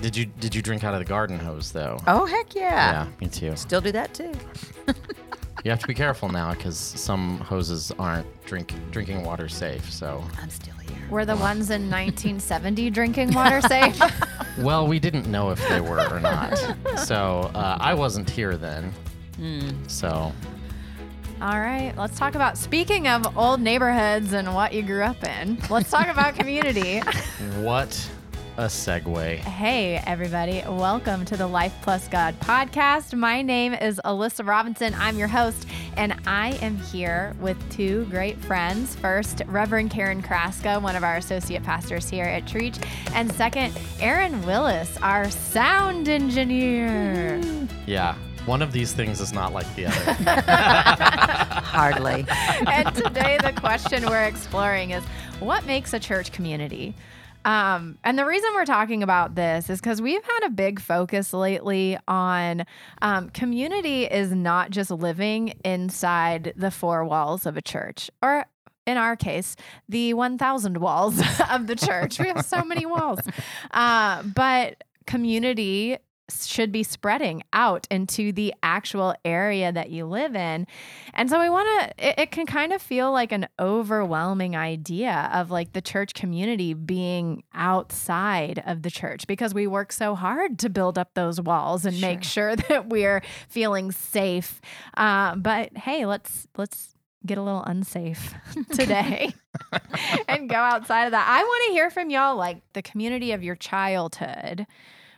Did you did you drink out of the garden hose though? Oh heck yeah. yeah me too. Still do that too. You have to be careful now because some hoses aren't drink drinking water safe. So, I'm still here. Were the ones in 1970 drinking water safe? well, we didn't know if they were or not. So uh, I wasn't here then. So All right, let's talk about speaking of old neighborhoods and what you grew up in. Let's talk about community. what a segue. Hey, everybody. Welcome to the Life Plus God podcast. My name is Alyssa Robinson. I'm your host, and I am here with two great friends. First, Reverend Karen Kraska, one of our associate pastors here at Trietsch. And second, Aaron Willis, our sound engineer. Yeah, one of these things is not like the other. Hardly. and today, the question we're exploring is what makes a church community? Um, and the reason we're talking about this is because we've had a big focus lately on um, community is not just living inside the four walls of a church, or in our case, the 1,000 walls of the church. We have so many walls. Uh, but community should be spreading out into the actual area that you live in. And so we want to, it, it, can kind of feel like an overwhelming idea of like the church community being outside of the church because we work so hard to build up those walls and sure. make sure that we're feeling safe. Uh, but hey, let's, let's, get a little unsafe today and go outside of that. I want to hear from y'all like the community of your childhood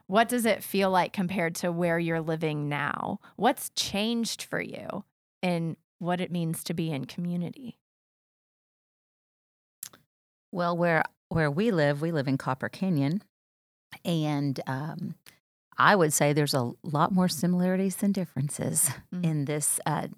what does it feel like compared to where you're living now? What's changed for you in what it means to be in community? Well, where where we live, we live in Copper Canyon, and um, I would say there's a lot more similarities than differences mm-hmm. in this uh,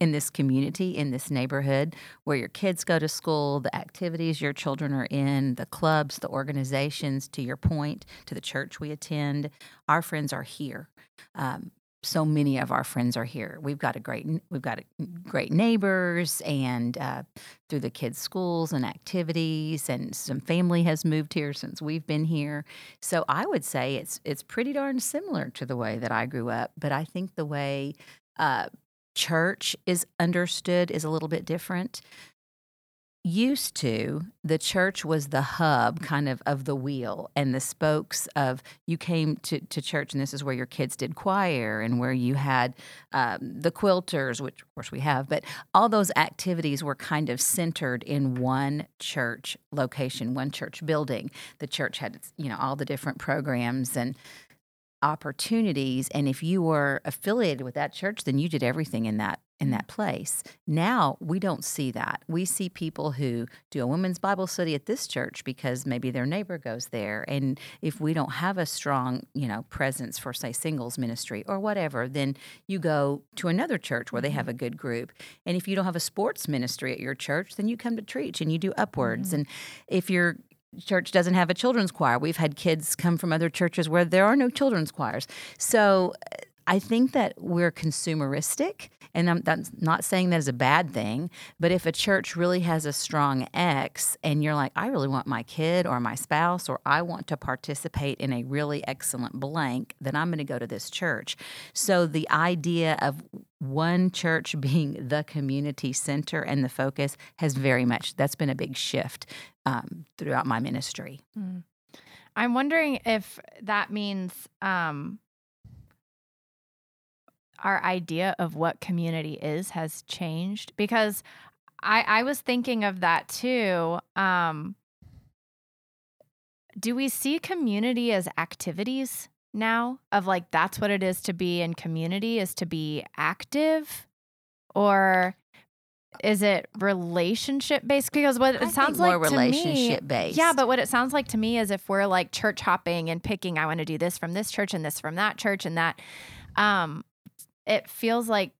in this community, in this neighborhood, where your kids go to school, the activities your children are in, the clubs, the organizations. To your point, to the church we attend, our friends are here. Um, so many of our friends are here. We've got a great we've got a great neighbors, and uh, through the kids' schools and activities, and some family has moved here since we've been here. So I would say it's it's pretty darn similar to the way that I grew up. But I think the way uh, church is understood is a little bit different. Used to the church was the hub kind of of the wheel and the spokes of you came to, to church and this is where your kids did choir and where you had um, the quilters which of course we have but all those activities were kind of centered in one church location one church building. The church had you know all the different programs and opportunities and if you were affiliated with that church then you did everything in that in that place. Now we don't see that. We see people who do a women's bible study at this church because maybe their neighbor goes there. And if we don't have a strong you know presence for say singles ministry or whatever then you go to another church where they have Mm-hmm. a good group. And if you don't have a sports ministry at your church then you come to Trietsch and you do upwards. Mm-hmm. and if you're church doesn't have a children's choir. We've had kids come from other churches where there are no children's choirs. So I think that we're consumeristic, and I'm not saying that is a bad thing. But if a church really has a strong X, and you're like, I really want my kid or my spouse, or I want to participate in a really excellent blank, then I'm going to go to this church. So the idea of one church being the community center and the focus has very much that's been a big shift um, throughout my ministry. Mm. I'm wondering if that means um, our idea of what community is has changed because I, I was thinking of that too. Um, do we see community as activities now? Of like, that's what it is to be in community, is to be active? Or is it relationship based? Because what it I sounds like more to me- relationship based. yeah, but what it sounds like to me is if we're like church hopping and picking, I want to do this from this church and this from that church and that, um, it feels like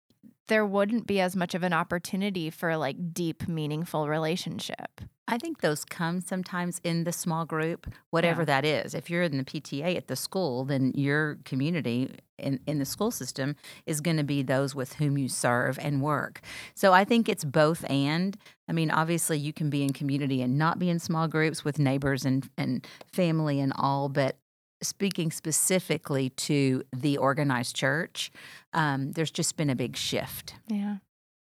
there wouldn't be as much of an opportunity for like deep, meaningful relationship. I think those come sometimes in the small group, whatever Yeah. that is. If you're in the PTA at the school, then your community in, in the school system is going to be those with whom you serve and work. So I think it's both and. I mean, obviously, you can be in community and not be in small groups with neighbors and, and family and all, but speaking specifically to the organized church, um, there's just been a big shift. Yeah.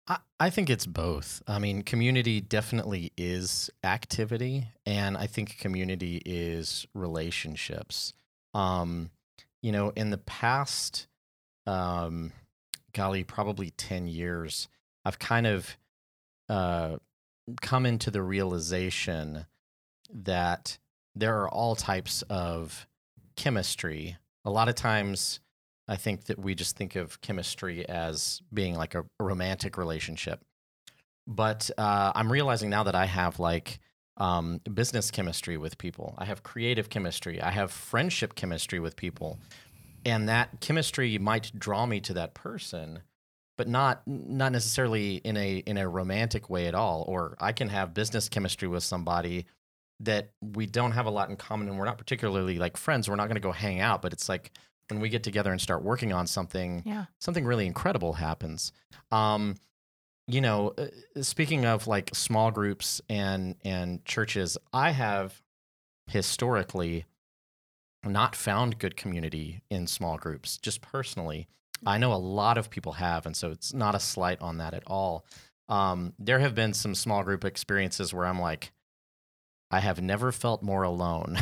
I, I think it's both. I mean, community definitely is activity, and I think community is relationships. Um, you know, in the past, um, golly, probably 10 years, I've kind of uh, come into the realization that there are all types of chemistry. A lot of times, I think that we just think of chemistry as being like a, romantic relationship. But uh, I'm realizing now that I have like um, business chemistry with people, I have creative chemistry, I have friendship chemistry with people. And that chemistry might draw me to that person, but not not necessarily in a in a romantic way at all. Or I can have business chemistry with somebody that we don't have a lot in common and we're not particularly like friends. We're not going to go hang out, but it's like when we get together and start working on something, Yeah. something really incredible happens. Um, you know, uh, speaking of like small groups and and churches, I have historically not found good community in small groups. Just personally, I know a lot of people have, and so it's not a slight on that at all. Um, there have been some small group experiences where I'm like, I have never felt more alone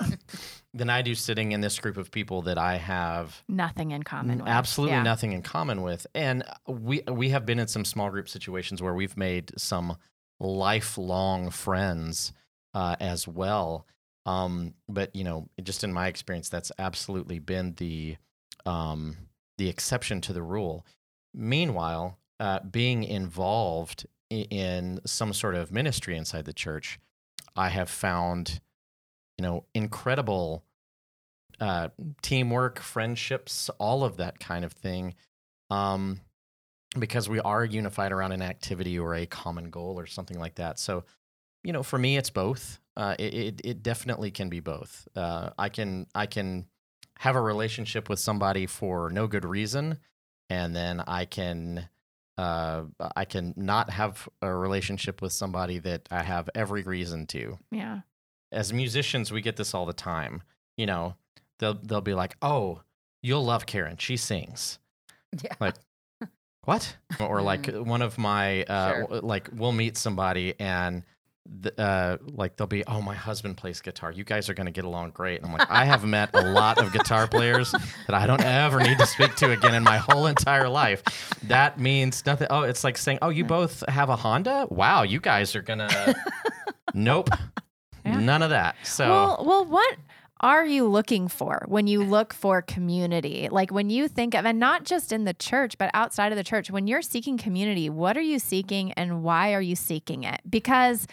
than I do sitting in this group of people that I have Nothing in common. with. absolutely Yeah. nothing in common with. And we we have been in some small group situations where we've made some lifelong friends uh, as well. Um, but you know, just in my experience, that's absolutely been the um, the exception to the rule. Meanwhile, uh, being involved i- in some sort of ministry inside the church, I have found, you know, incredible uh, teamwork, friendships, all of that kind of thing. Um, because we are unified around an activity or a common goal or something like that. So, you know, for me, it's both. Uh, it, it it definitely can be both. Uh, I can I can have a relationship with somebody for no good reason, and then I can uh, I can not have a relationship with somebody that I have every reason to Yeah. as musicians, we get this all the time. You know, they'll they'll be like, "Oh, you'll love Karen. She sings." Yeah. Like, what? Or like one of my uh, Sure. like we'll meet somebody and. The, uh, like they'll be, oh, my husband plays guitar. You guys are going to get along great. And I'm like, I have met a lot of guitar players that I don't ever need to speak to again in my whole entire life. That means nothing. Oh, it's like saying, oh, you both have a Honda. Wow, you guys are gonna. nope, Yeah. none of that. So Well, well, what are you looking for when you look for community? Like when you think of, and not just in the church, but outside of the church, when you're seeking community, what are you seeking and why are you seeking it? Because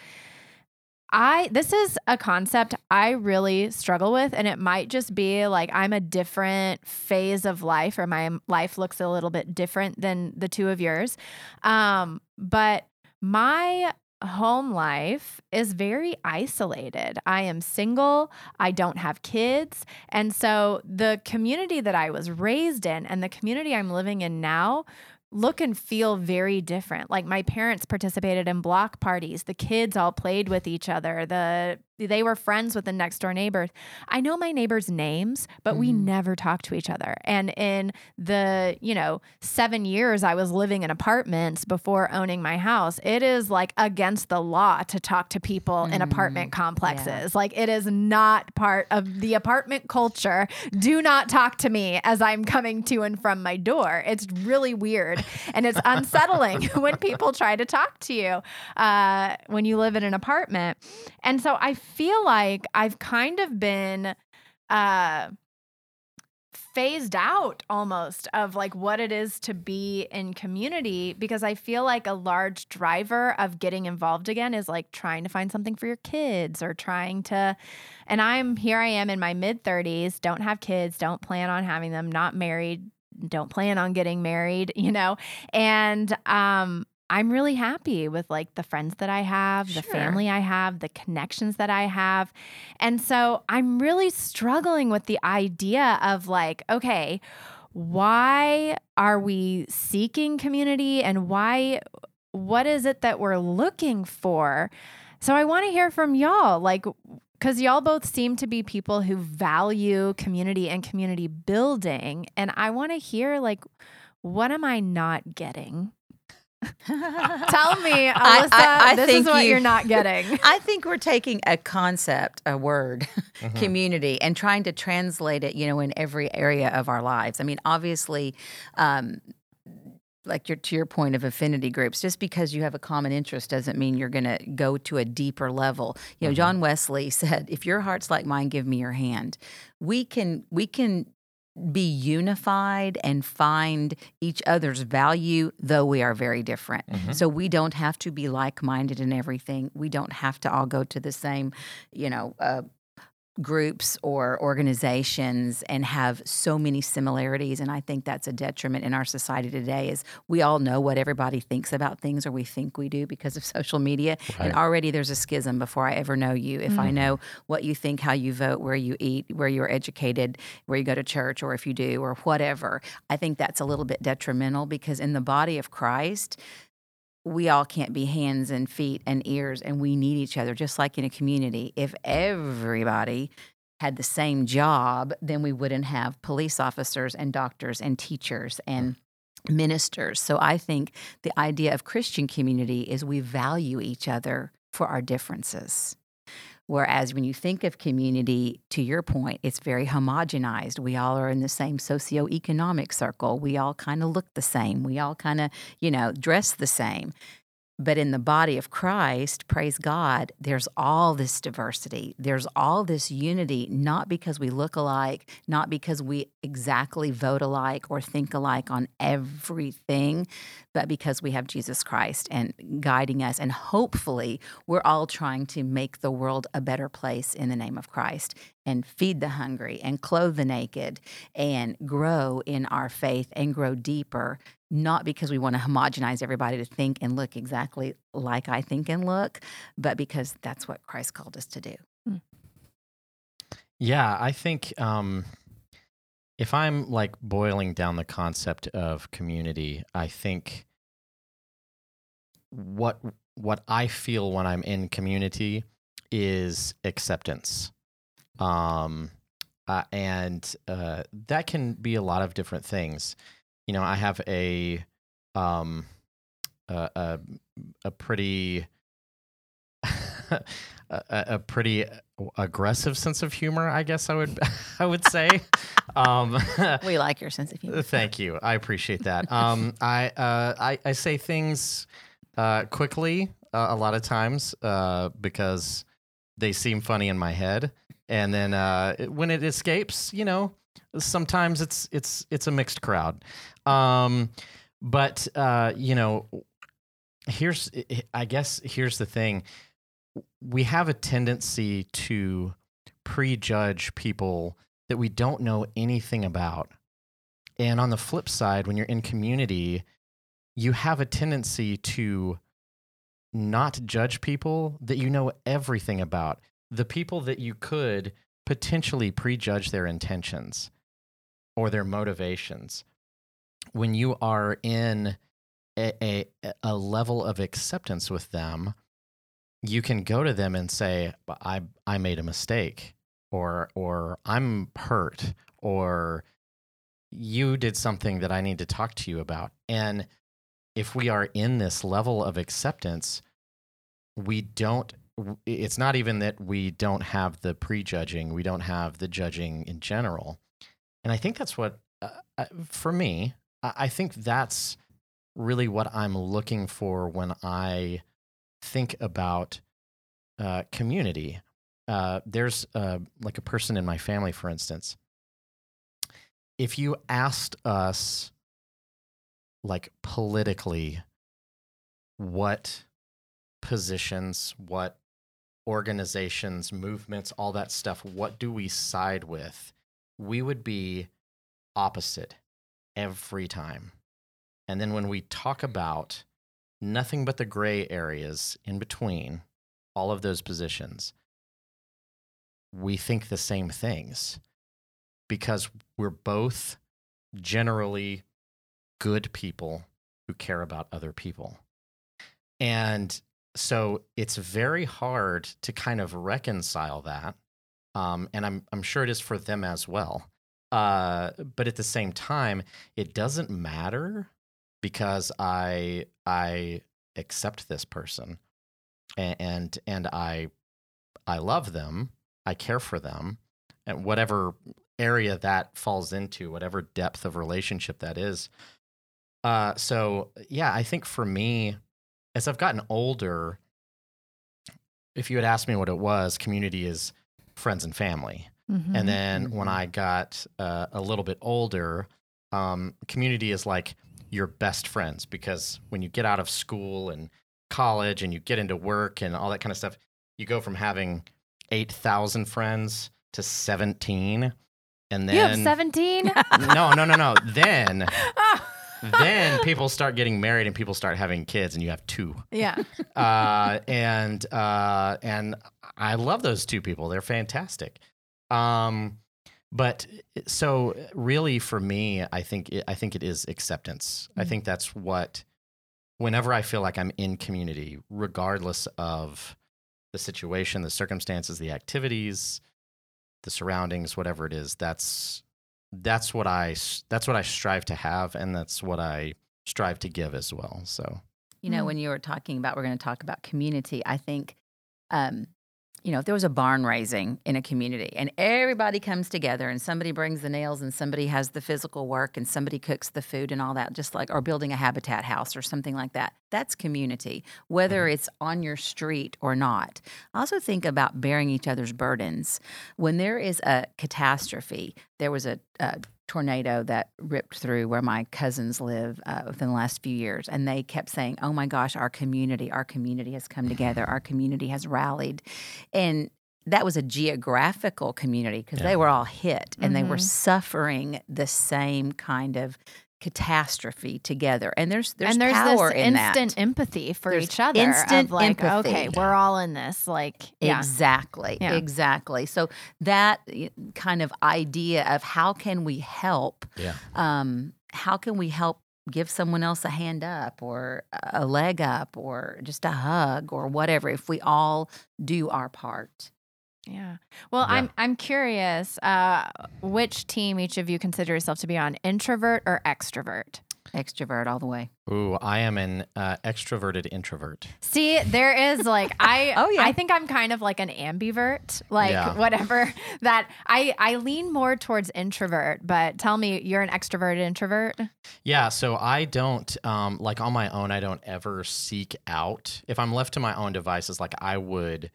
I, this is a concept I really struggle with, and it might just be like I'm a different phase of life, or my life looks a little bit different than the two of yours. Um, but my home life is very isolated. I am single, I don't have kids. And so the community that I was raised in and the community I'm living in now look and feel very different. Like my parents participated in block parties. The kids all played with each other. The they were friends with the next door neighbors. I know my neighbors' names, but we Mhm. never talk to each other. And in the, you know, 7 years I was living in apartments before owning my house, it is like against the law to talk to people in apartment complexes. Like it is not part of the apartment culture. Do not talk to me as I'm coming to and from my door. It's really weird and it's unsettling when people try to talk to you uh, when you live in an apartment. And so I feel like I've kind of been uh, phased out almost of like what it is to be in community because I feel like a large driver of getting involved again is like trying to find something for your kids or trying to and I'm here I am in my mid 30s, don't have kids, don't plan on having them, not married, don't plan on getting married, you know. And um I'm really happy with like the friends that I have, the family I have, the connections that I have. And so I'm really struggling with the idea of like, okay, why are we seeking community and why what is it that we're looking for? So I want to hear from y'all. Like because y'all both seem to be people who value community and community building. And I want to hear, like, what am I not getting? Tell me, Alyssa, I- I this think is what you- you, are not getting. I think we're taking a concept, a word, Mhm. community, and trying to translate it, you know, in every area of our lives. I mean, obviously, um, like your to your point of affinity groups, just because you have a common interest doesn't mean you're going to go to a deeper level. You know, Mhm. John Wesley said, "If your heart's like mine, give me your hand." We can we can be unified and find each other's value, though we are very different. Mhm. So we don't have to be like minded in everything. We don't have to all go to the same, you know, uh, groups or organizations and have so many similarities. And I think that's a detriment in our society today. Is we all know what everybody thinks about things, or we think we do because of social media. And already there's a schism before I ever know you. If I Mhm. know what you think, how you vote, where you eat, where you're educated, where you go to church, or if you do, or whatever, I think that's a little bit detrimental because in the body of Christ, we all can't be hands and feet and ears, and we need each other, just like in a community. If everybody had the same job, then we wouldn't have police officers and doctors and teachers and mm. ministers. So I think the idea of Christian community is we value each other for our differences. Whereas when you think of community, to your point, it's very homogenized. We all are in the same socioeconomic circle. We all kind of look the same. We all kind of, you know, dress the same. But in the body of Christ, praise God, there's all this diversity. There's all this unity, not because we look alike, not because we exactly vote alike or think alike on everything, but because we have Jesus Christ and guiding us. And hopefully, we're all trying to make the world a better place in the name of Christ and feed the hungry and clothe the naked and grow in our faith and grow deeper not because we want to homogenize everybody to think and look exactly like I think and look, but because that's what Christ called us to do. Yeah, I think um, if I'm like boiling down the concept of community, I think what what I feel when I'm in community is acceptance, um, uh, and uh, that can be a lot of different things. You know, I have a um, a, a, a pretty a, a pretty aggressive sense of humor, I guess I would I would say. um, We like your sense of humor. Thank you. I appreciate that. Um, I, uh, I I say things uh, quickly uh, a lot of times uh, because they seem funny in my head, and then uh, when it escapes, you know, sometimes it's it's it's a mixed crowd. Um, but uh, you know, here's I guess here's the thing: we have a tendency to prejudge people that we don't know anything about. And on the flip side, when you're in community, you have a tendency to not judge people that you know everything about. The people that you could potentially prejudge their intentions or their motivations. When you are in a, a, a level of acceptance with them, you can go to them and say, I, I made a mistake or or I'm hurt or you did something that I need to talk to you about. And if we are in this level of acceptance, we don't it's not even that we don't have the prejudging, we don't have the judging in general. And I think that's what uh, uh, for me, I think that's really what I'm looking for when I think about uh, community uh, there's uh, like a person in my family, for instance. If you asked us, like politically, what positions, what organizations, movements, all that stuff, what do we side with? We would be opposite every time. And then when we talk about nothing but the gray areas in between all of those positions, we think the same things because we're both generally good people who care about other people. And so it's very hard to kind of reconcile that. Um, and I'm, I'm sure it is for them as well. Uh, but at the same time, it doesn't matter because I, I accept this person and, and, and I, I love them. I care for them and whatever area that falls into, whatever depth of relationship that is. Uh, so yeah, I think for me, as I've gotten older, if you had asked me what it was, community is friends and family. Mhm. And then when Mhm. I got uh, a little bit older, um, community is like your best friends because when you get out of school and college and you get into work and all that kind of stuff, you go from having 8,000 friends to 17. And then you have 17? no, no, no, no. Then then people start getting married and people start having kids and you have two. yeah. Uh, and uh, and I love those two people. They're fantastic. Um, but so really for me, I think it, I think it is acceptance. I Mhm. think that's what whenever I feel like I'm in community, regardless of the situation, the circumstances, the activities, the surroundings, whatever it is, that's that's what I that's what I strive to have, and that's what I strive to give as well. So You know, Mm. when you were talking about, we're going to talk about community, I think, um, you know, if there was a barn raising in a community and everybody comes together and somebody brings the nails and somebody has the physical work and somebody cooks the food and all that, just like, or building a habitat house or something like that, that's community, whether mm-hmm. it's on your street or not. I also think about bearing each other's burdens. When there is a catastrophe, there was a, a tornado that ripped through where my cousins live uh, within the last few years. And they kept saying, Oh my gosh, our community, our community has come together, our community has rallied. And that was a geographical community because Yeah. they were all hit and they were Mhm. suffering the same kind of catastrophe together. And there's there's, and there's power this in instant that. empathy for There's each other. instant of like, empathy. okay, we're all in this. Like, yeah. Exactly. Yeah. Exactly. So that kind of idea of how can we help yeah, um, how can we help give someone else a hand up or a leg up or just a hug or whatever if we all do our part Yeah. Well, Yeah. I'm I'm curious uh, which team each of you consider yourself to be on, introvert or extrovert. extrovert all the way Ooh, I am an uh, extroverted introvert. See, there is like I Oh, yeah. I think I'm kind of like an ambivert, like Yeah. whatever that I I lean more towards introvert, but tell me you're an extroverted introvert? Yeah, so I don't um, like on my own. I don't ever seek out. If I'm left to my own devices, like I would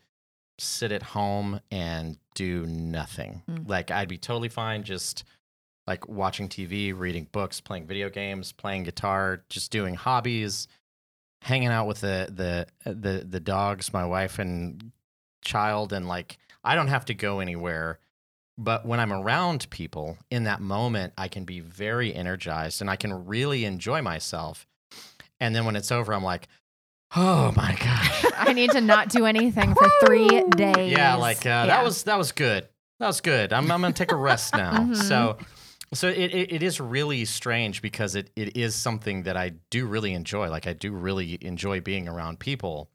sit at home and do nothing. Mm. Like I'd be totally fine just like watching TV, reading books, playing video games, playing guitar, just doing hobbies, hanging out with the the the the dogs, my wife and child, and like I don't have to go anywhere. But when I'm around people in that moment, I can be very energized and I can really enjoy myself. And then when it's over, I'm like, oh my gosh. I need to not do anything for three days. yeah, like uh, Yeah. that was that was good. That was good. I'm I'm gonna take a rest now. Mhm. So so it, it, it is really strange because it, it is something that I do really enjoy. Like I do really enjoy being around people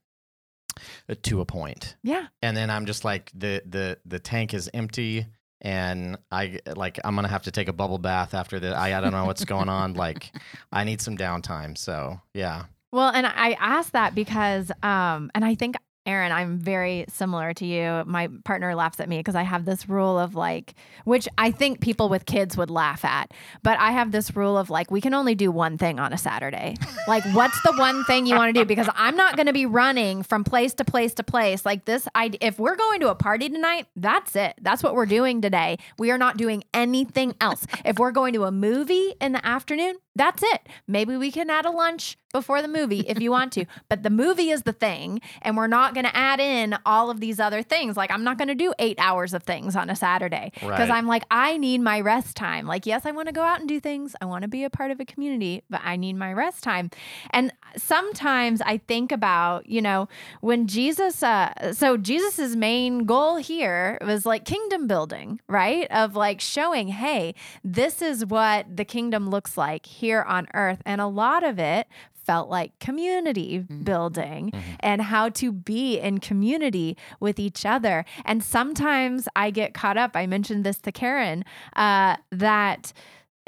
uh, to a point. yeah. And then I'm just like the the the tank is empty and I like I'm gonna have to take a bubble bath after the I, I don't know what's going on. Like I need some downtime. So yeah. Well, and I asked that because, um, and I think, Aaron, I'm very similar to you. My partner laughs at me because I have this rule of like, which I think people with kids would laugh at, but I have this rule of like, we can only do one thing on a Saturday. like, what's the one thing you want to do? Because I'm not going to be running from place to place to place. Like this, I if we're going to a party tonight, that's it. That's what we're doing today. We are not doing anything else. if we're going to a movie in the afternoon, that's it. Maybe we can add a lunch before the movie if you want to, but the movie is the thing, and we're not going to add in all of these other things. Like, I'm not going to do eight hours of things on a Saturday because Right. I'm like, I need my rest time. Like, yes, I want to go out and do things, I want to be a part of a community, but I need my rest time. And sometimes I think about, you know, when Jesus, uh, so Jesus's main goal here was like kingdom building, right? Of like showing, hey, this is what the kingdom looks like here on earth. And a lot of it felt like community Mhm. building Mhm. and how to be in community with each other. And sometimes I get caught up. I mentioned this to Karen uh, that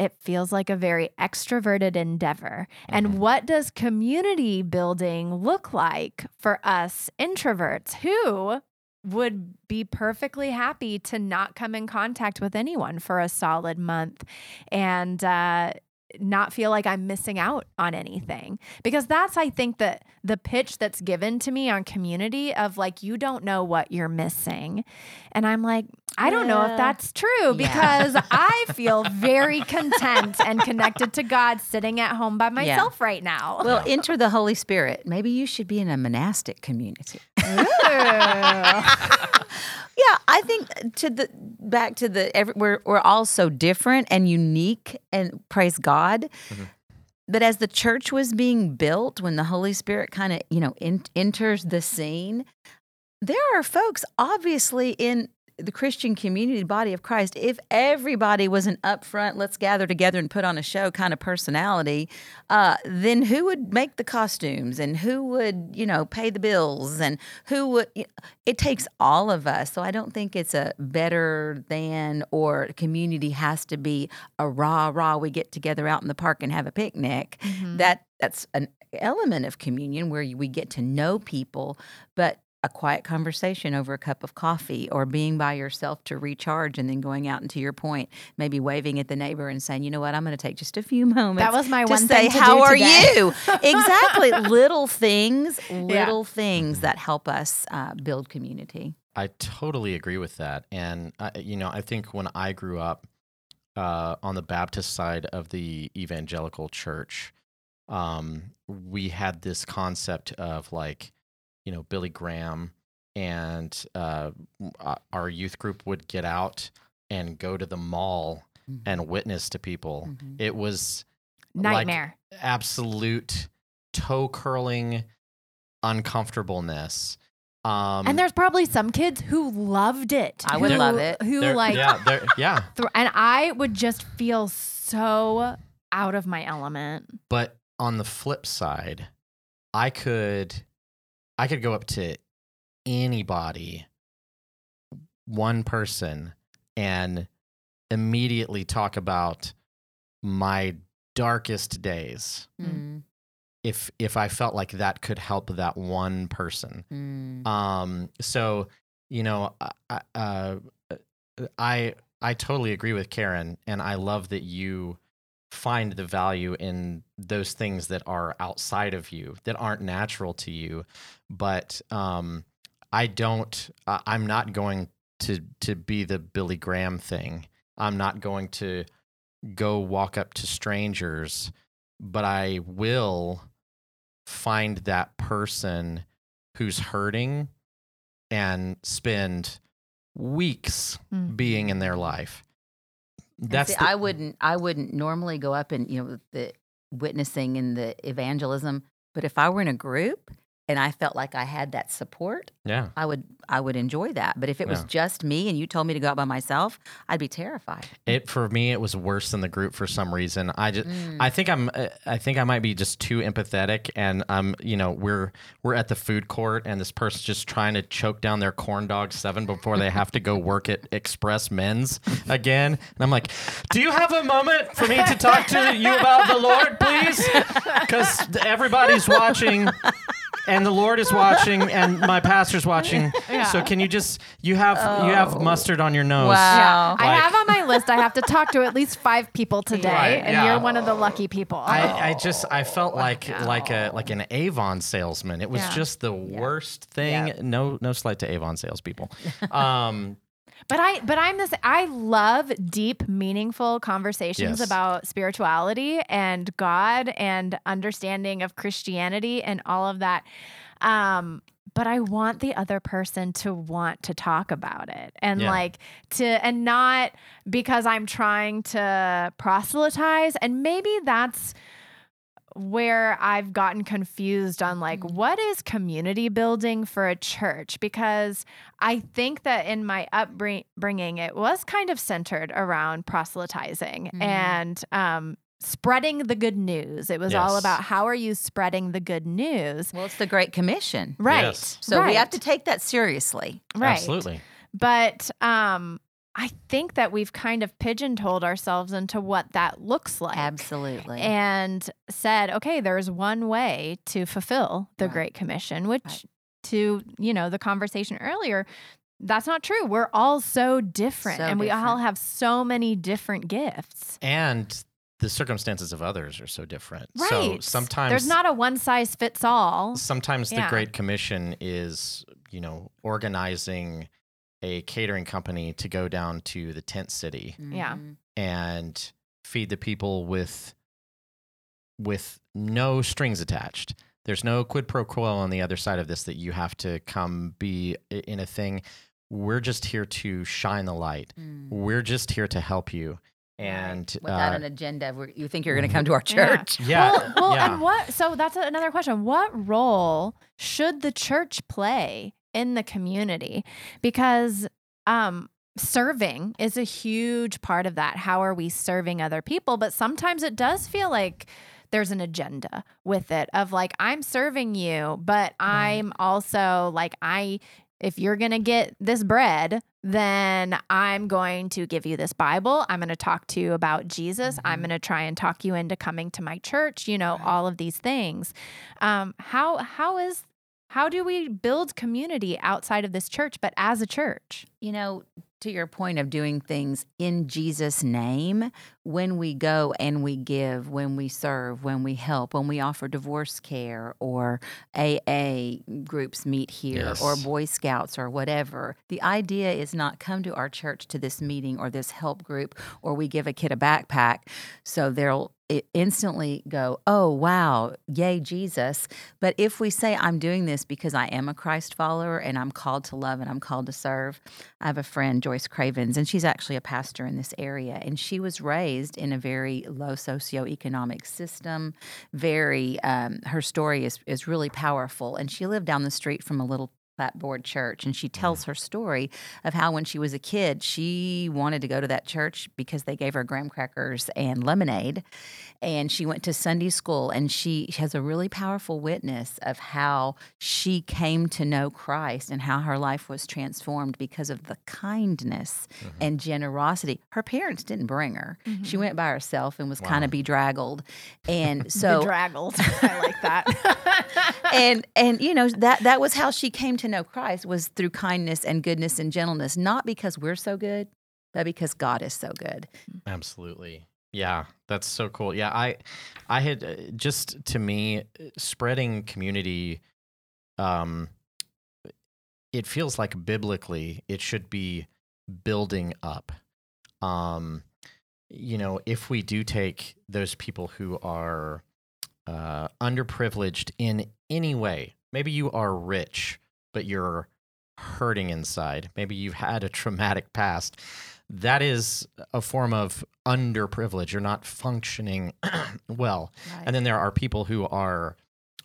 it feels like a very extroverted endeavor. Mhm. And what does community building look like for us introverts who would be perfectly happy to not come in contact with anyone for a solid month and uh, not feel like I'm missing out on anything? Because that's, I think, that the pitch that's given to me on community of like, you don't know what you're missing. And I'm like, I don't know if that's true yeah. because I feel very content and connected to God sitting at home by myself right now. Well, enter the Holy Spirit. Maybe you should be in a monastic community. Yeah, I think to the back to the every, we're we're all so different and unique, and praise God. Mhm. But as the church was being built, when the Holy Spirit kind of you know en- enters the scene, there are folks obviously in the Christian community body of Christ. If everybody was an upfront, let's gather together and put on a show kind of personality, uh, then who would make the costumes and who would you know pay the bills and who would? it takes all of us. So I don't think it's a better than or community has to be a rah rah. We get together out in the park and have a picnic. Mhm. That that's an element of communion where we get to know people, but a quiet conversation over a cup of coffee or being by yourself to recharge and then going out and to your point, maybe waving at the neighbor and saying, you know what, I'm going to take just a few moments that was my to one say, thing to "How do are today." you?" exactly, little things, little things that help us uh, build community. I totally agree with that. And, I, you know, I think when I grew up uh, on the Baptist side of the evangelical church, um, we had this concept of like, you know, Billy Graham and uh, uh, our youth group would get out and go to the mall and witness to people. Mhm. It was Nightmare. absolute toe curling uncomfortableness. Um, and there's probably some kids who loved it. I would who- love it. Who there- like, yeah, yeah. thr- and I would just feel so out of my element. But on the flip side, I could I could go up to anybody, one person, and immediately talk about my darkest days Mm, if if I felt like that could help that one person. mm, Um, so you know, I, uh, I I totally agree with Karen, and I love that you find the value in those things that are outside of you, that aren't natural to you. But um, I don't. I I'm not going to to be the Billy Graham thing. I'm not going to go walk up to strangers, but I will find that person who's hurting and spend weeks Mm. being in their life. That's see, the- I wouldn't I wouldn't normally go up and you know the witnessing and the evangelism, but if I were in a group and I felt like I had that support, yeah. I would I would enjoy that. But if it was Yeah. just me and you told me to go out by myself, I'd be terrified. It for me it was worse than the group for some reason. I just Mm. I think I'm uh, I think I might be just too empathetic and I'm you know we're we're at the food court and this person's just trying to choke down their corn dog 7 before they have to go work at Express Men's again and I'm like, "Do you have a moment for me to talk to you about the Lord, please?" Cuz everybody's watching and the Lord is watching and my pastor's watching. Yeah. So can you just you have you have Oh. mustard on your nose. Wow. I Like- have on my list. I have to talk to at least five people today, Right, and yeah. you're one of the lucky people. I, I just I felt like Wow. like a like an Avon salesman. It was Yeah. just the worst thing. Yeah. No no slight to Avon salespeople. Um, But I but I'm this I love deep meaningful conversations Yes. about spirituality and God and understanding of Christianity and all of that. Um but I want the other person to want to talk about it and Yeah. like to and not because I'm trying to proselytize and maybe that's where I've gotten confused on like what is community building for a church because I think that in my upbringing it was kind of centered around proselytizing Mhm. and um spreading the good news. It was all about how are you spreading the good news? Well, it's the Great Commission. Right. Yes. So we have to take that seriously. right. Absolutely. But um, I think that we've kind of pigeonholed ourselves into what that looks like. Absolutely. And said, okay, there's one way to fulfill the Right. Great Commission, which Right. to, you know, the conversation earlier, that's not true. We're all so different So and we all have so many different gifts. And the circumstances of others are so different. Right. So sometimes there's not a one size fits all. sometimes the Great Commission is, you know, organizing a catering company to go down to the tent city Yeah. Mhm. and feed the people with with no strings attached. There's no quid pro quo on the other side of this that you have to come be in a thing. We're just here to shine the light. Mm. We're just here to help you. And Without uh, an agenda, you think you're going to come to our Yeah. church. yeah, Well, well yeah. and what? So that's another question. What role should the church play in the community? Because um, serving is a huge part of that. How are we serving other people? But sometimes it does feel like there's an agenda with it of like I'm serving you, but. I'm also like I if you're going to get this bread, then I'm going to give you this Bible. I'm going to talk to you about Jesus. I'm Mhm. going to try and talk you into coming to my church, you know, Right. all of these things. Um how how is how do we build community outside of this church but as a church? You know, to your point of doing things in Jesus' name, when we go and we give, when we serve, when we help, when we offer divorce care or AA groups meet here or Boy Scouts or whatever, the idea is not come to our church to this meeting or this help group or we give a kid a backpack so they'll i- instantly go, oh, wow, yay, Jesus. But if we say, I'm doing this because I am a Christ follower and I'm called to love and I'm called to serve, I have a friend, Joyce Cravens, and she's actually a pastor in this area. And she was raised in a very low socioeconomic system. Very, um, her story is, is really powerful. And she lived down the street from a little clapboard church. And she tells her story of how when she was a kid, she wanted to go to that church because they gave her graham crackers and lemonade. And she went to Sunday school and she has a really powerful witness of how she came to know Christ and how her life was transformed because of the kindness Mhm. and generosity. Her parents didn't bring her. She Mhm. went by herself and was kind of bedraggled. And so Bedraggled. I like that. and and you know that that was how she came to know Christ was through kindness and goodness and gentleness, not because we're so good, but because God is so good. Absolutely. Yeah, that's so cool. Yeah, I I had uh, just to me spreading community um it feels like biblically it should be building up. Um you know, if we do take those people who are uh underprivileged in any way, maybe you are rich but you're hurting inside. Maybe you've had a traumatic past that is a form of underprivilege. You're not functioning well. And then there are people who are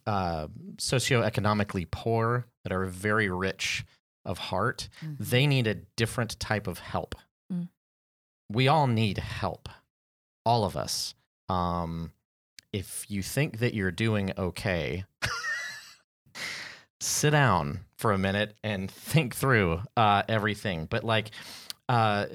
uh, socioeconomically poor that are very rich of heart. Mhm. They need a different type of help. Mm. We all need help, all of us. Um, if you think that you're doing okay, sit down for a minute and think through uh, everything. But like, uh,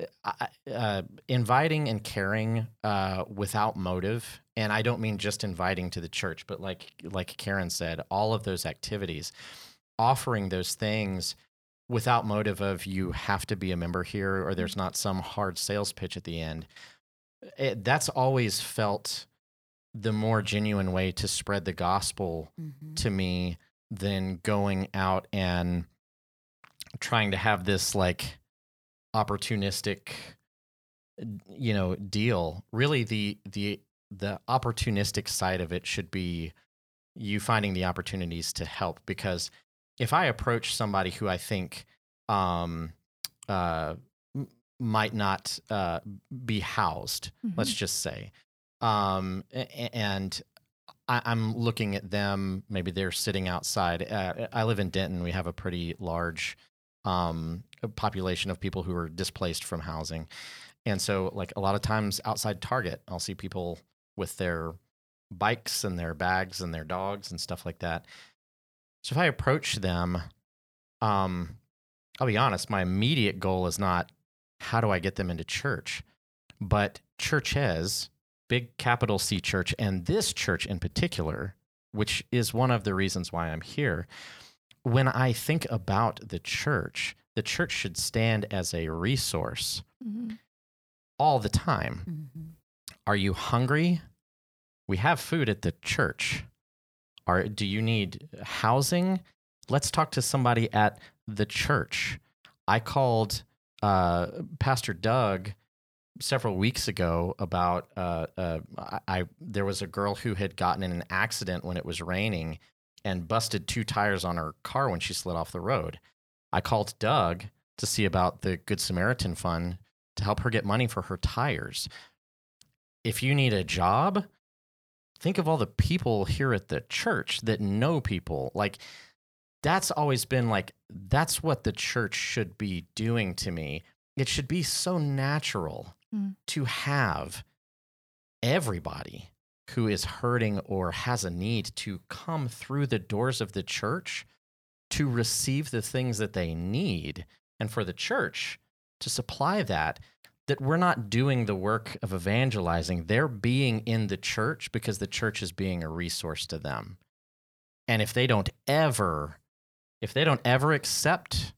uh, inviting and caring uh, without motive, and I don't mean just inviting to the church, but like like Karen said, all of those activities, offering those things without motive of you have to be a member here or there's not some hard sales pitch at the end. It, that's always felt the more genuine way to spread the gospel Mhm. to me than going out and trying to have this like opportunistic you know deal. Really the the the opportunistic side of it should be you finding the opportunities to help. Because if i approach somebody who i think um uh might not uh be housed let's just say um and I, I'm looking at them. Maybe they're sitting outside. Uh, I live in Denton. We have a pretty large um, population of people who are displaced from housing, and so like a lot of times outside Target, I'll see people with their bikes and their bags and their dogs and stuff like that. So if I approach them, um, I'll be honest, my immediate goal is not how do I get them into church, but churches, big capital C church, and this church in particular, which is one of the reasons why I'm here. When I think about the church, the church should stand as a resource Mhm. all the time. Mhm. Are you hungry? We have food at the church. Are do you need housing? Let's talk to somebody at the church. I called uh, Pastor Doug several weeks ago about uh, uh, I, there was a girl who had gotten in an accident when it was raining and busted two tires on her car when she slid off the road. I called Doug to see about the Good Samaritan Fund to help her get money for her tires. If you need a job, think of all the people here at the church that know people. Like, that's always been like, that's what the church should be doing to me. It should be so natural Mm. to have everybody who is hurting or has a need to come through the doors of the church to receive the things that they need and for the church to supply that that we're not doing the work of evangelizing they're being in the church because the church is being a resource to them and if they don't ever if they don't ever accept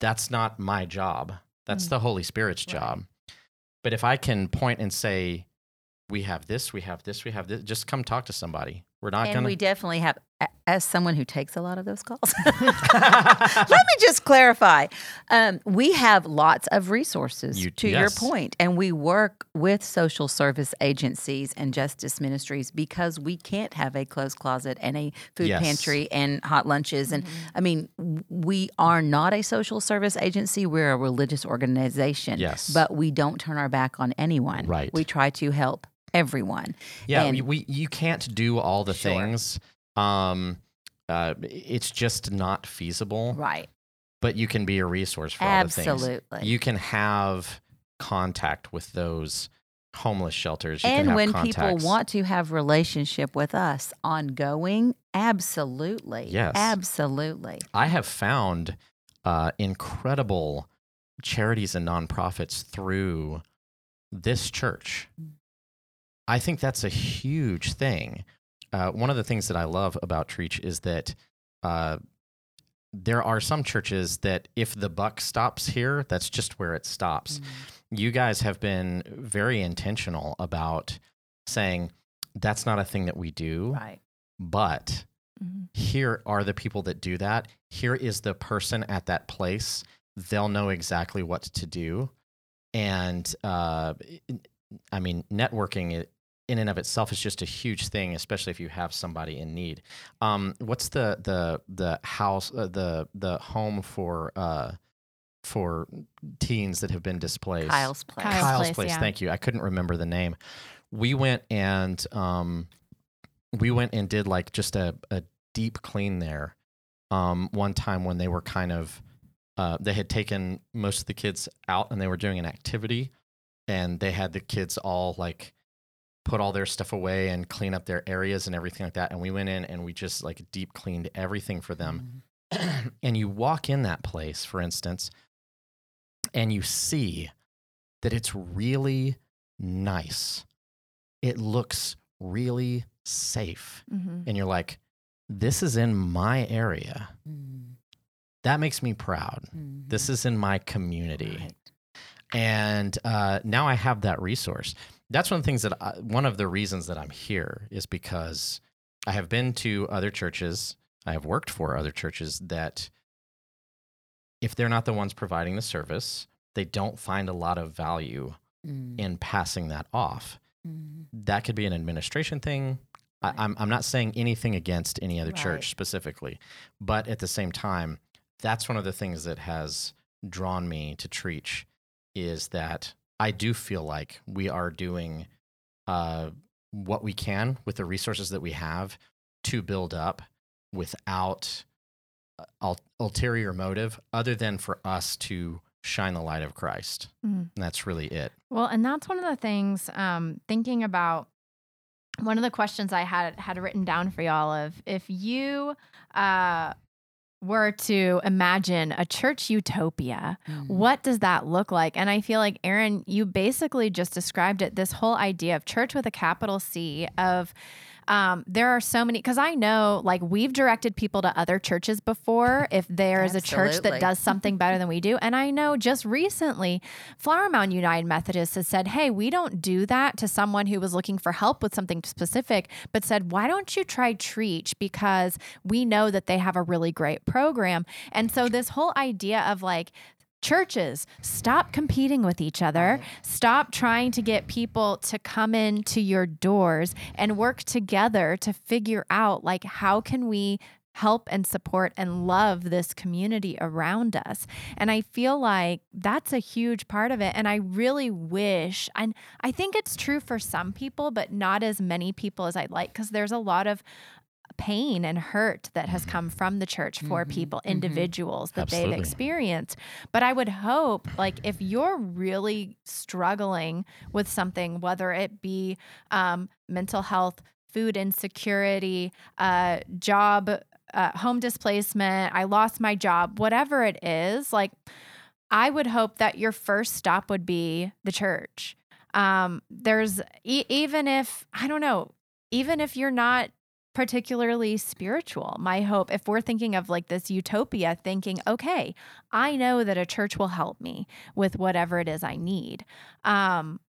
that's not my job that's Mm. the holy spirit's Right. job but if i can point and say we have this we have this we have this just come talk to somebody we're not and going we definitely have, as someone who takes a lot of those calls, let me just clarify. Um, we have lots of resources, You- to yes. your point, and we work with social service agencies and justice ministries because we can't have a closed closet and a food Yes. pantry and hot lunches. And Mm-hmm. I mean, we are not a social service agency, we're a religious organization. Yes. But we don't turn our back on anyone. Right. We try to help everyone. Yeah, And- we, we you can't do all the Sure. things. Um, uh, it's just not feasible. Right. But you can be a resource for all the things. Absolutely. You can have contact with those homeless shelters. You and when contacts. people want to have relationship with us ongoing, absolutely. Yes. Absolutely. I have found uh, incredible charities and nonprofits through this church. I think that's a huge thing. Uh, one of the things that I love about Trietsch is that uh, there are some churches that if the buck stops here, that's just where it stops. You guys have been very intentional about saying that's not a thing that we do, Right. but Mhm. here are the people that do that. Here is the person at that place. They'll know exactly what to do. And uh, I mean, networking in and of itself is just a huge thing, especially if you have somebody in need. Um, what's the the the house uh, the the home for uh, for teens that have been displaced? Kyle's place. Kyle's Kyle's, Place, place. yeah. Thank you. I couldn't remember the name. We went and um, we went and did like just a, a deep clean there. Um, one time when they were kind of uh, they had taken most of the kids out and they were doing an activity, and they had the kids all like put all their stuff away and clean up their areas and everything like that. And we went in and we just like deep cleaned everything for them Mhm. and you walk in that place, for instance, and you see that it's really nice. It looks really safe. Mhm. And you're like, this is in my area. Mm, That makes me proud. This is in my community. Right. And uh, now I have that resource. That's one of the things that I, one of the reasons that I'm here is because I have been to other churches. I have worked for other churches that, if they're not the ones providing the service, they don't find a lot of value Mm, in passing that off. mm. That could be an administration thing. Right. I, I'm, I'm not saying anything against any other Right. church specifically, but at the same time, that's one of the things that has drawn me to Trietsch is that I do feel like we are doing uh, what we can with the resources that we have to build up without uh, ul- ulterior motive other than for us to shine the light of Christ. And that's really it. Well, and that's one of the things um, thinking about one of the questions I had had written down for y'all of if you uh, were to imagine a church utopia, Mm. what does that look like? And I feel like Aaron, you basically just described it. This whole idea of church with a capital C of um, there are so many because I know like we've directed people to other churches before if there is a church that does something better than we do. And I know just recently, Flower Mound United Methodist has said, Hey, we don't do that to someone who was looking for help with something specific, but said, Why don't you try Trietsch? Because we know that they have a really great program. And so this whole idea of like, churches. Stop competing with each other. Stop trying to get people to come into your doors and work together to figure out like how can we help and support and love this community around us? And i feel like that's a huge part of it and i really wish and i think it's true for some people but not as many people as i'd like because there's a lot of pain and hurt that has come from the church for Mhm, people, mhm. individuals that Absolutely. they've experienced. But I would hope, like, if you're really struggling with something, whether it be um, mental health, food insecurity, uh, job, uh, home displacement, I lost my job, whatever it is, like, I would hope that your first stop would be the church. Um, there's e- even if I don't know, even if you're not particularly spiritual. My hope, if we're thinking of like this utopia, thinking, okay, I know that a church will help me with whatever it is I need. Um,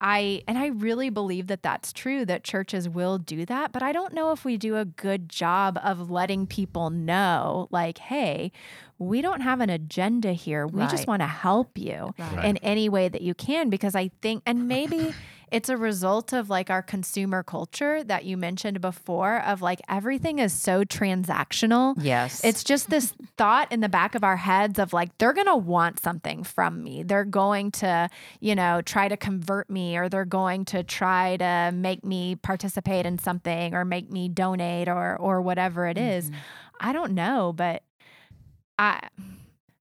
I and I really believe that that's true that churches will do that, but I don't know if we do a good job of letting people know like, hey, we don't have an agenda here. We just want to help you Right. in any way that you can because I think and maybe it's a result of like our consumer culture that you mentioned before of like everything is so transactional. Yes. It's just this thought in the back of our heads of like, they're going to want something from me. They're going to, you know, try to convert me or they're going to try to make me participate in something or make me donate or, or whatever it is. Mhm. I don't know, but I,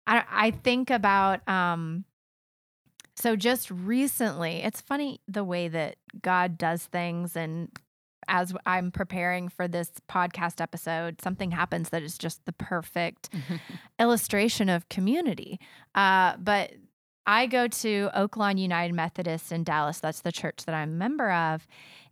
I, I think about, um, so just recently, it's funny the way that God does things and as I'm preparing for this podcast episode, something happens that is just the perfect illustration of community. Uh, but I go to Oaklawn United Methodist in Dallas. That's the church that I'm a member of.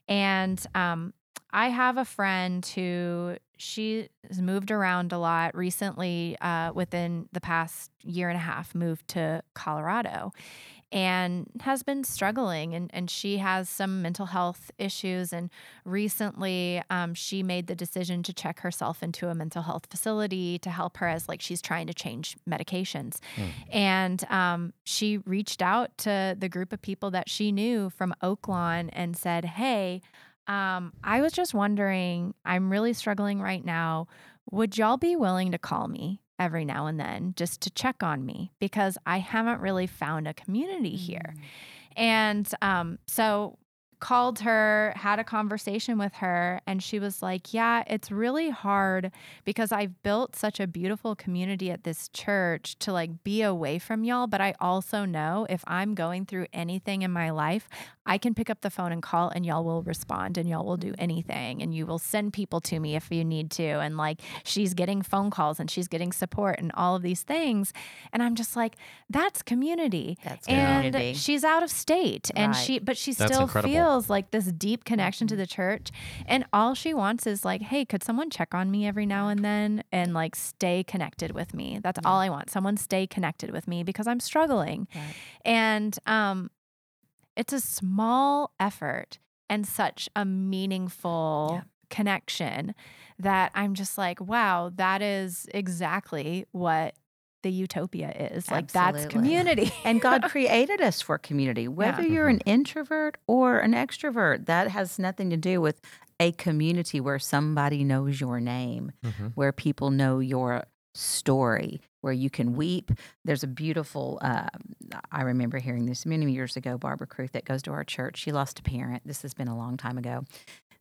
And um, I have a friend who she has moved around a lot recently, uh, within the past year and a half, moved to Colorado and has been struggling and, and she has some mental health issues and recently um, she made the decision to check herself into a mental health facility to help her as like she's trying to change medications. Mm. and um, she reached out to the group of people that she knew from oaklawn and said hey um, i was just wondering i'm really struggling right now. Would y'all be willing to call me every now and then just to check on me because I haven't really found a community here. And um, so called her, had a conversation with her, and she was like, Yeah, it's really hard because I've built such a beautiful community at this church to like be away from y'all. But I also know if I'm going through anything in my life, I can pick up the phone and call, and y'all will respond and y'all will do anything. And you will send people to me if you need to. And like she's getting phone calls and she's getting support and all of these things. And I'm just like, That's community That's and community. she's out of state and Right. she but she That's still incredible. feels like this deep connection Mm-hmm. to the church and all she wants is like hey could someone check on me every now and then and like stay connected with me that's Yeah. all i want someone stay connected with me because i'm struggling Right. and um it's a small effort and such a meaningful Yeah. connection that i'm just like wow that is exactly what the utopia is like that's community And God created us for community. Whether you're an introvert or an extrovert, that has nothing to do with a community where somebody knows your name, Mhm. where people know your story, where you can weep. There's a beautiful, uh, I remember hearing this many years ago, Barbara Kruth that goes to our church. She lost a parent. This has been a long time ago.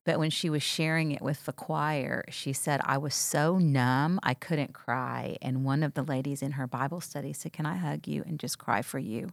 But when she was sharing it with the choir, she said, I was so numb, I couldn't cry. And one of the ladies in her Bible study said, Can I hug you and just cry for you?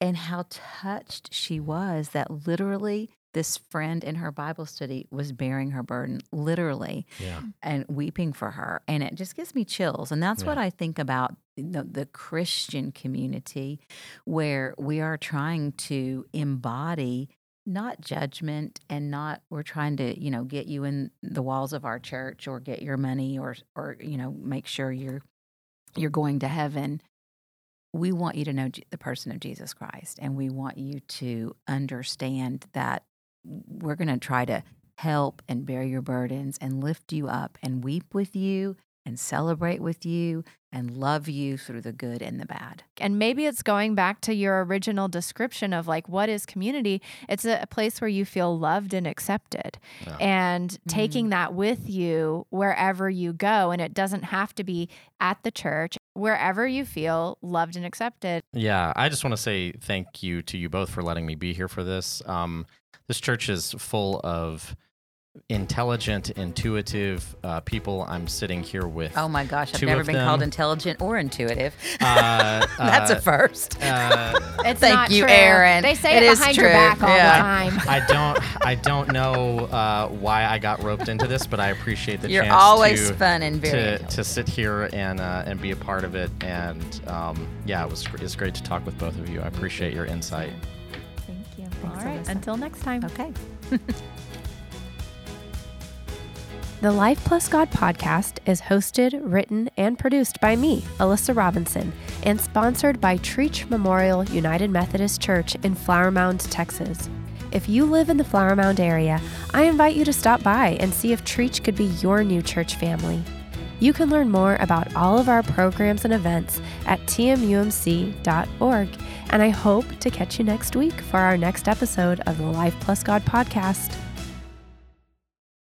And how touched she was that literally this friend in her Bible study was bearing her burden literally Yeah. and weeping for her. And it just gives me chills. And that's what I think about the, the Christian community, where we are trying to embody not judgment and not we're trying to you know get you in the walls of our church or get your money or or you know make sure you're you're going to heaven we want you to know the person of Jesus Christ and we want you to understand that we're going to try to help and bear your burdens and lift you up and weep with you and celebrate with you and love you through the good and the bad. And maybe it's going back to your original description of like what is community? It's a, a place where you feel loved and accepted Yeah. and taking that with you wherever you go. And it doesn't have to be at the church, wherever you feel loved and accepted. Yeah, I just want to say thank you to you both for letting me be here for this. Um, this church is full of intelligent, intuitive uh, people. I'm sitting here with. Oh my gosh, I've never of been called intelligent or intuitive. Uh, That's a uh, first. uh, It's Thank not you, true. Aaron. They say It it, is behind your true. back all Yeah. the time. I don't. I don't know uh, why I got roped into this, but I appreciate the You're chance always to, fun and very to, to sit here and uh, and be a part of it. And um, yeah, it was it's great to talk with both of you. I appreciate your insight. Thanks, all right. Alyssa. Until next time. Okay. The Life Plus God podcast is hosted, written, and produced by me, Alyssa Robinson, and sponsored by Trietsch Memorial United Methodist Church in Flower Mound, Texas. If you live in the Flower Mound area, I invite you to stop by and see if Trietsch could be your new church family. You can learn more about all of our programs and events at tmumc.org, and I hope to catch you next week for our next episode of the Life Plus God podcast.